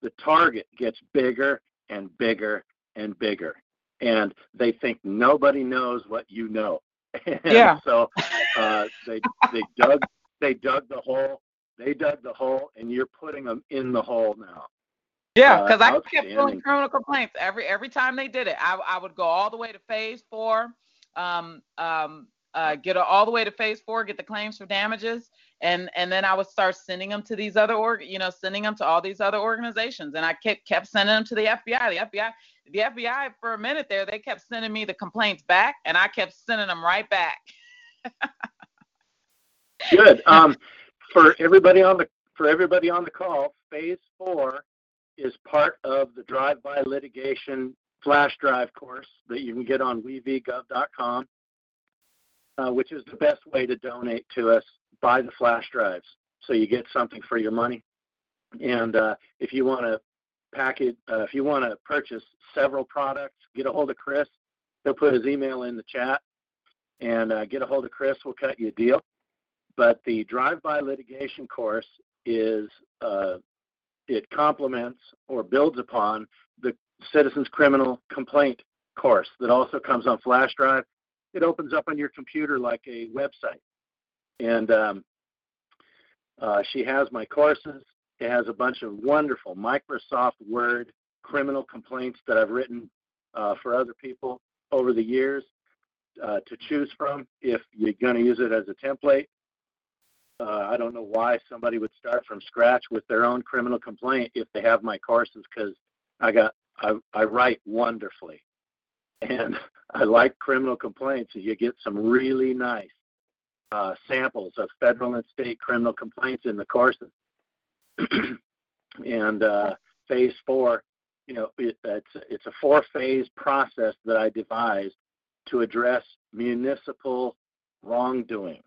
the target gets bigger and bigger and bigger. And they think nobody knows what you know. And Yeah. so uh, they they dug they dug the hole. They dug the hole, and you're putting them in the hole now. Yeah, Uh, because I kept filing criminal complaints every every time they did it. I I would go all the way to phase four, um um uh get all the way to phase four, get the claims for damages, and and then I would start sending them to these other org, you know, sending them to all these other organizations, and I kept kept sending them to the FBI. The FBI, the FBI for a minute there, they kept sending me the complaints back, and I kept sending them right back. Good. Um, for everybody on the for everybody on the call, phase four is part of the drive-by litigation flash drive course that you can get on wevgov.com, uh, which is the best way to donate to us. Buy the flash drives so you get something for your money. And uh, if you want to package, uh, if you want to purchase several products, get a hold of Chris. He'll put his email in the chat, and uh, get a hold of Chris. We'll cut you a deal but the drive-by litigation course is uh, it complements or builds upon the citizens criminal complaint course that also comes on flash drive it opens up on your computer like a website and um, uh, she has my courses it has a bunch of wonderful microsoft word criminal complaints that i've written uh, for other people over the years uh, to choose from if you're going to use it as a template. Uh, I don't know why somebody would start from scratch with their own criminal complaint if they have my courses because I got I, I write wonderfully, and I like criminal complaints. You get some really nice uh, samples of federal and state criminal complaints in the courses. and uh, phase four, you know, it, it's it's a four phase process that I devised to address municipal wrongdoing.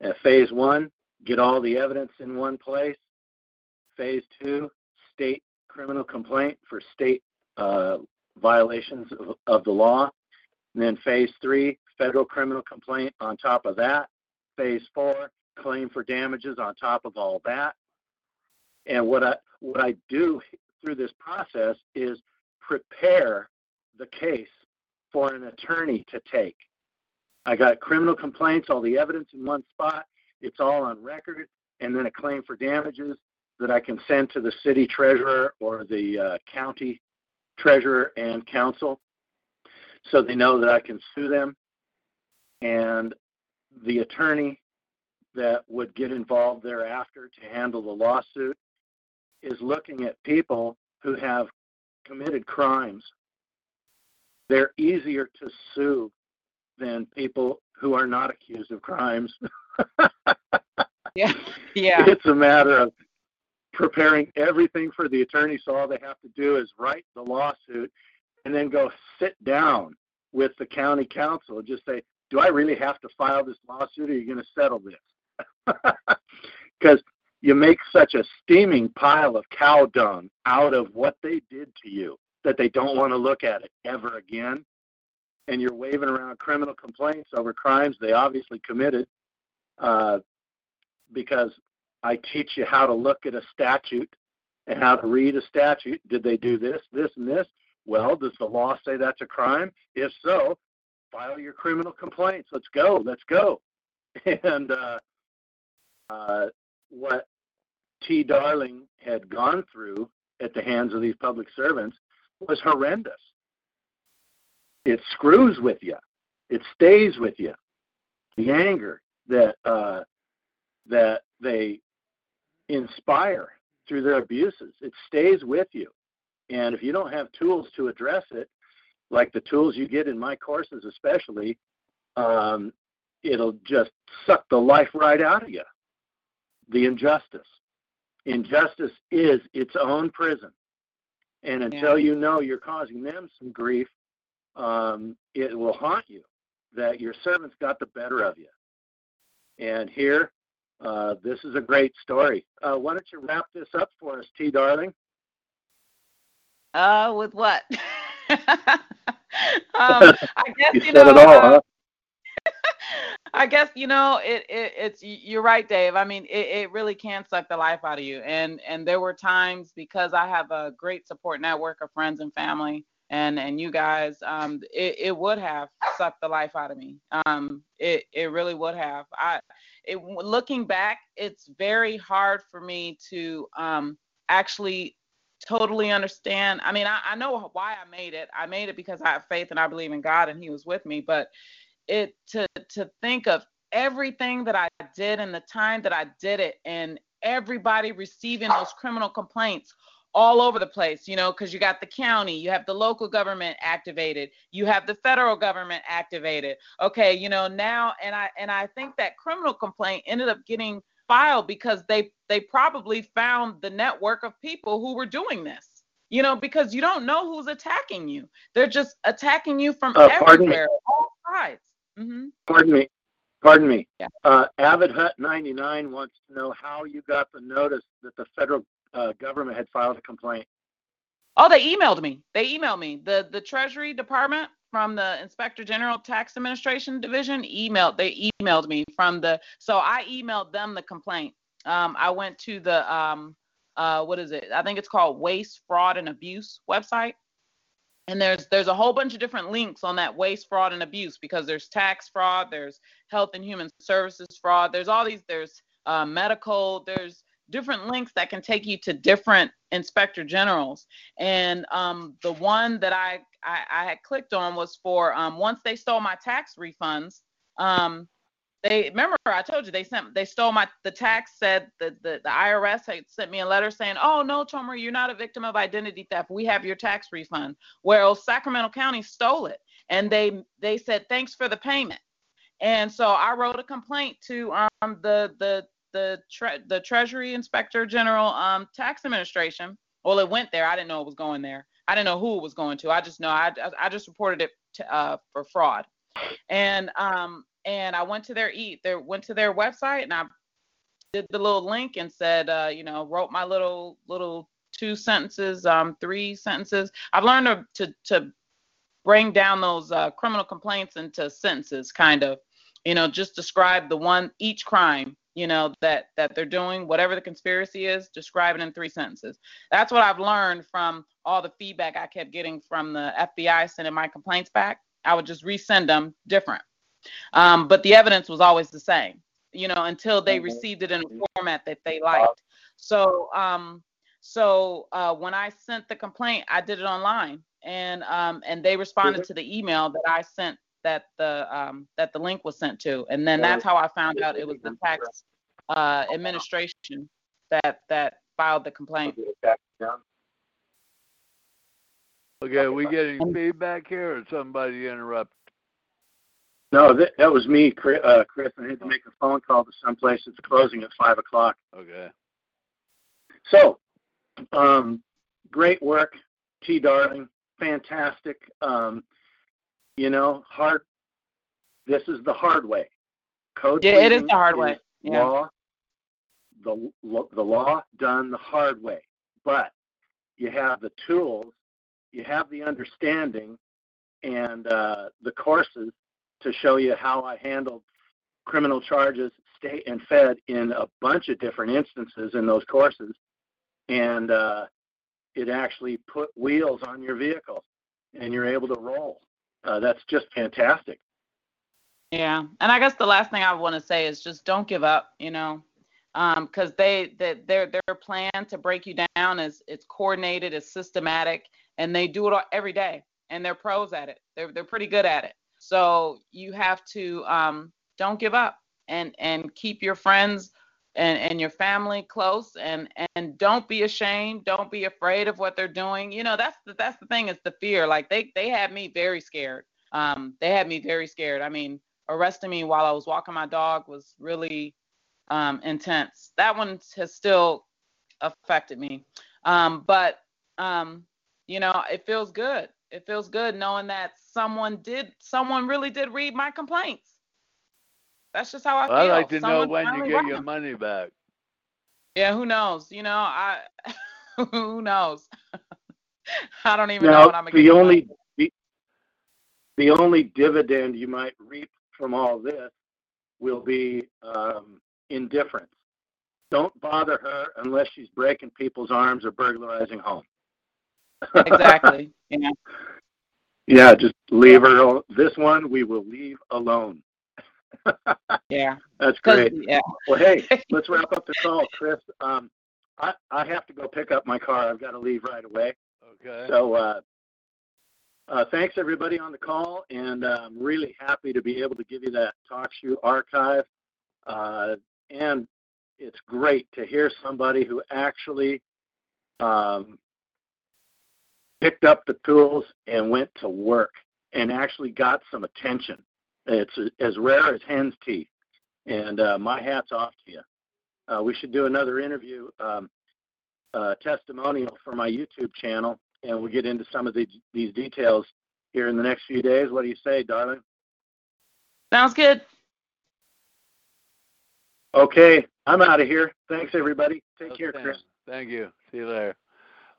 At phase one, get all the evidence in one place. Phase two, state criminal complaint for state uh, violations of, of the law. And then phase three, federal criminal complaint on top of that. Phase four, claim for damages on top of all that. And what I what I do through this process is prepare the case for an attorney to take. I got criminal complaints, all the evidence in one spot. It's all on record, and then a claim for damages that I can send to the city treasurer or the uh, county treasurer and council so they know that I can sue them. And the attorney that would get involved thereafter to handle the lawsuit is looking at people who have committed crimes. They're easier to sue than people who are not accused of crimes. yeah, yeah. It's a matter of preparing everything for the attorney, so all they have to do is write the lawsuit and then go sit down with the county council and just say, "Do I really have to file this lawsuit? Or are you going to settle this?" Because you make such a steaming pile of cow dung out of what they did to you that they don't want to look at it ever again. And you're waving around criminal complaints over crimes they obviously committed uh, because I teach you how to look at a statute and how to read a statute. Did they do this, this, and this? Well, does the law say that's a crime? If so, file your criminal complaints. Let's go. Let's go. And uh, uh, what T. Darling had gone through at the hands of these public servants was horrendous. It screws with you. It stays with you. The anger that uh, that they inspire through their abuses, it stays with you. And if you don't have tools to address it, like the tools you get in my courses, especially, um, it'll just suck the life right out of you. The injustice. Injustice is its own prison. And until yeah. you know you're causing them some grief, um, it will haunt you that your servants got the better of you. And here, uh, this is a great story. Uh, why don't you wrap this up for us, T. Darling? Uh, with what? um, I guess you, you said know. It all, huh? I guess you know it, it. It's you're right, Dave. I mean, it, it really can suck the life out of you. And and there were times because I have a great support network of friends and family, and and you guys, um, it, it would have sucked the life out of me. Um, it it really would have. I, it looking back, it's very hard for me to um actually totally understand. I mean, I, I know why I made it. I made it because I have faith and I believe in God and He was with me. But it to to think of everything that I did and the time that I did it and everybody receiving those criminal complaints all over the place, you know, because you got the county, you have the local government activated, you have the federal government activated. Okay, you know, now and I and I think that criminal complaint ended up getting filed because they they probably found the network of people who were doing this. You know, because you don't know who's attacking you. They're just attacking you from uh, everywhere, all sides. Mm-hmm. Pardon me. Pardon me. Yeah. Uh, Avid Hut 99 wants to know how you got the notice that the federal uh, government had filed a complaint. Oh, they emailed me. They emailed me. The the Treasury Department from the Inspector General Tax Administration Division emailed. They emailed me from the. So I emailed them the complaint. Um, I went to the um, uh, what is it? I think it's called Waste, Fraud, and Abuse website and there's there's a whole bunch of different links on that waste fraud and abuse because there's tax fraud there's health and human services fraud there's all these there's uh, medical there's different links that can take you to different inspector generals and um, the one that i I, I had clicked on was for um, once they stole my tax refunds. Um, they remember I told you they sent they stole my the tax said the, the the IRS had sent me a letter saying, "Oh no, Tomer, you're not a victim of identity theft. We have your tax refund." Well, Sacramento County stole it, and they they said thanks for the payment. And so I wrote a complaint to um the the the tre- the Treasury Inspector General um Tax Administration. Well, it went there. I didn't know it was going there. I didn't know who it was going to. I just know I I just reported it to, uh, for fraud. And um and I went to their eat, they went to their website and I did the little link and said, uh, you know, wrote my little little two sentences, um, three sentences. I've learned to to, to bring down those uh, criminal complaints into sentences, kind of, you know, just describe the one each crime, you know, that that they're doing, whatever the conspiracy is, describe it in three sentences. That's what I've learned from all the feedback I kept getting from the FBI sending my complaints back. I would just resend them different um, but the evidence was always the same, you know, until they mm-hmm. received it in a format that they liked. So, um, so uh, when I sent the complaint, I did it online, and um, and they responded to the email that I sent that the um, that the link was sent to, and then that's how I found out it was the tax uh, administration that that filed the complaint. Okay, we getting feedback here, or somebody interrupt? No, that, that was me, Chris, uh, Chris. I had to make a phone call to someplace that's closing at five o'clock. Okay. So, um, great work, T. Darling. Fantastic. Um, you know, hard. This is the hard way. Code. Yeah, it is the hard way. Yeah. Law. The the law done the hard way, but you have the tools, you have the understanding, and uh, the courses to show you how I handled criminal charges, state and fed, in a bunch of different instances in those courses. And uh, it actually put wheels on your vehicle and you're able to roll. Uh, that's just fantastic. Yeah. And I guess the last thing I want to say is just don't give up, you know, because um, they, they their their plan to break you down is it's coordinated, it's systematic, and they do it every day, and they're pros at it. They're they're pretty good at it. So you have to um, don't give up and and keep your friends and, and your family close and and don't be ashamed. Don't be afraid of what they're doing. You know that's the, that's the thing is the fear. Like they they had me very scared. Um they had me very scared. I mean arresting me while i was walking my dog was really um intense. That one has still affected me. Um but um you know it feels good it feels good knowing that someone did someone really did read my complaints. That's just how I feel. I'd like to someone know when you get your money back. Yeah, who knows? You know, I who knows? I don't even now, know what I'm gonna the only the, the only dividend you might reap from all this will be um, indifference. Don't bother her unless she's breaking people's arms or burglarizing home. Exactly. Yeah. Yeah, just leave her. This one we will leave alone. yeah. That's great. Yeah. Well, hey, let's wrap up the call, Chris. Um, I I have to go pick up my car. I've got to leave right away. Okay. So. Uh, uh, thanks everybody on the call, and uh, I'm really happy to be able to give you that TalkShoe archive. Uh, and it's great to hear somebody who actually um, picked up the tools and went to work and actually got some attention. It's as rare as hen's teeth. And uh, my hat's off to you. Uh, we should do another interview um, uh, testimonial for my YouTube channel, and we'll get into some of the, these details here in the next few days. What do you say, darling? Sounds good. Okay, I'm out of here. Thanks, everybody. Take okay. care, Chris. Thank you. See you later.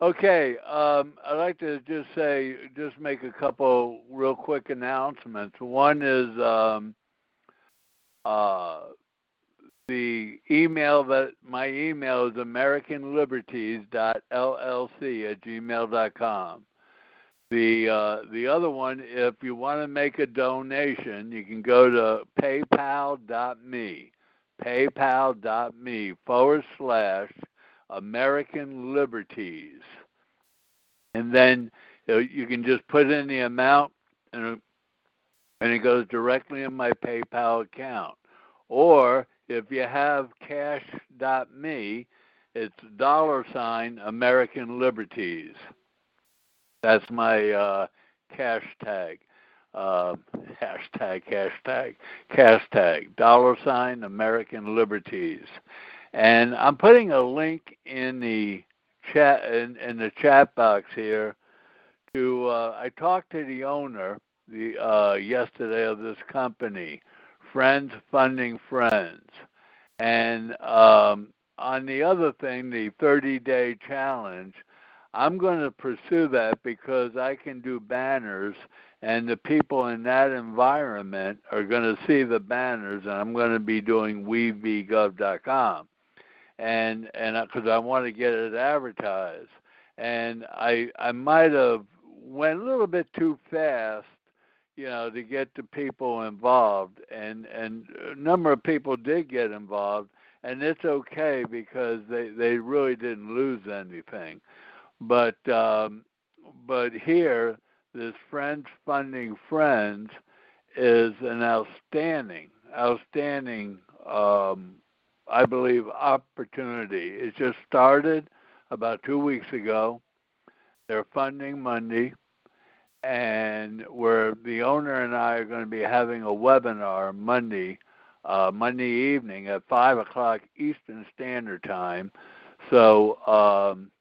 Okay, um, I'd like to just say, just make a couple real quick announcements. One is um, uh, the email that my email is americanliberties.llc at gmail.com. The uh, the other one, if you want to make a donation, you can go to paypal.me, paypal.me forward slash American Liberties. And then you can just put in the amount and and it goes directly in my PayPal account. Or if you have cash.me, it's dollar sign American Liberties. That's my uh, cash tag. Uh, hashtag, hashtag, cash tag, dollar sign American Liberties. And I'm putting a link in the chat in, in the chat box here to uh, I talked to the owner the uh, yesterday of this company, Friends Funding Friends, and um, on the other thing, the 30-day challenge. I'm going to pursue that because I can do banners, and the people in that environment are going to see the banners, and I'm going to be doing wevgov.com, and and because I want to get it advertised, and I I might have went a little bit too fast you know, to get the people involved, and and a number of people did get involved, and it's okay because they they really didn't lose anything, but um, but here this friends funding friends is an outstanding outstanding um, I believe opportunity. It just started about two weeks ago. They're funding Monday and where the owner and I are going to be having a webinar Monday, uh, Monday evening at five o'clock Eastern Standard Time. So um,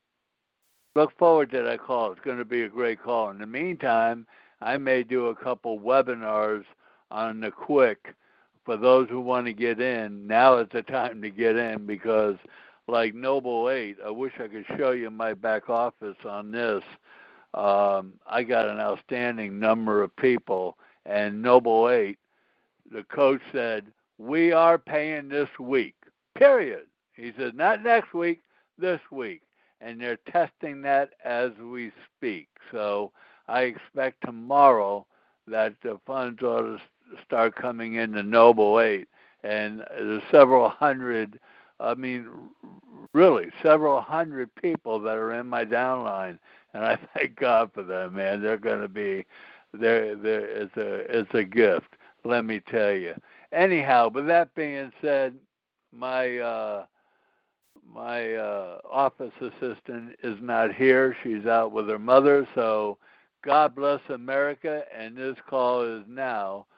look forward to that call. It's going to be a great call. In the meantime, I may do a couple webinars on the quick for those who want to get in. Now is the time to get in because, like Noble Eight, I wish I could show you my back office on this um, I got an outstanding number of people. And Noble 8, the coach said, We are paying this week, period. He said, Not next week, this week. And they're testing that as we speak. So I expect tomorrow that the funds ought to start coming in the Noble 8. And there's several hundred, I mean, really, several hundred people that are in my downline and I thank God for them, man. They're going to be there. There is a it's a gift. Let me tell you. Anyhow, with that being said, my uh, my uh, office assistant is not here. She's out with her mother. So God bless America, and this call is now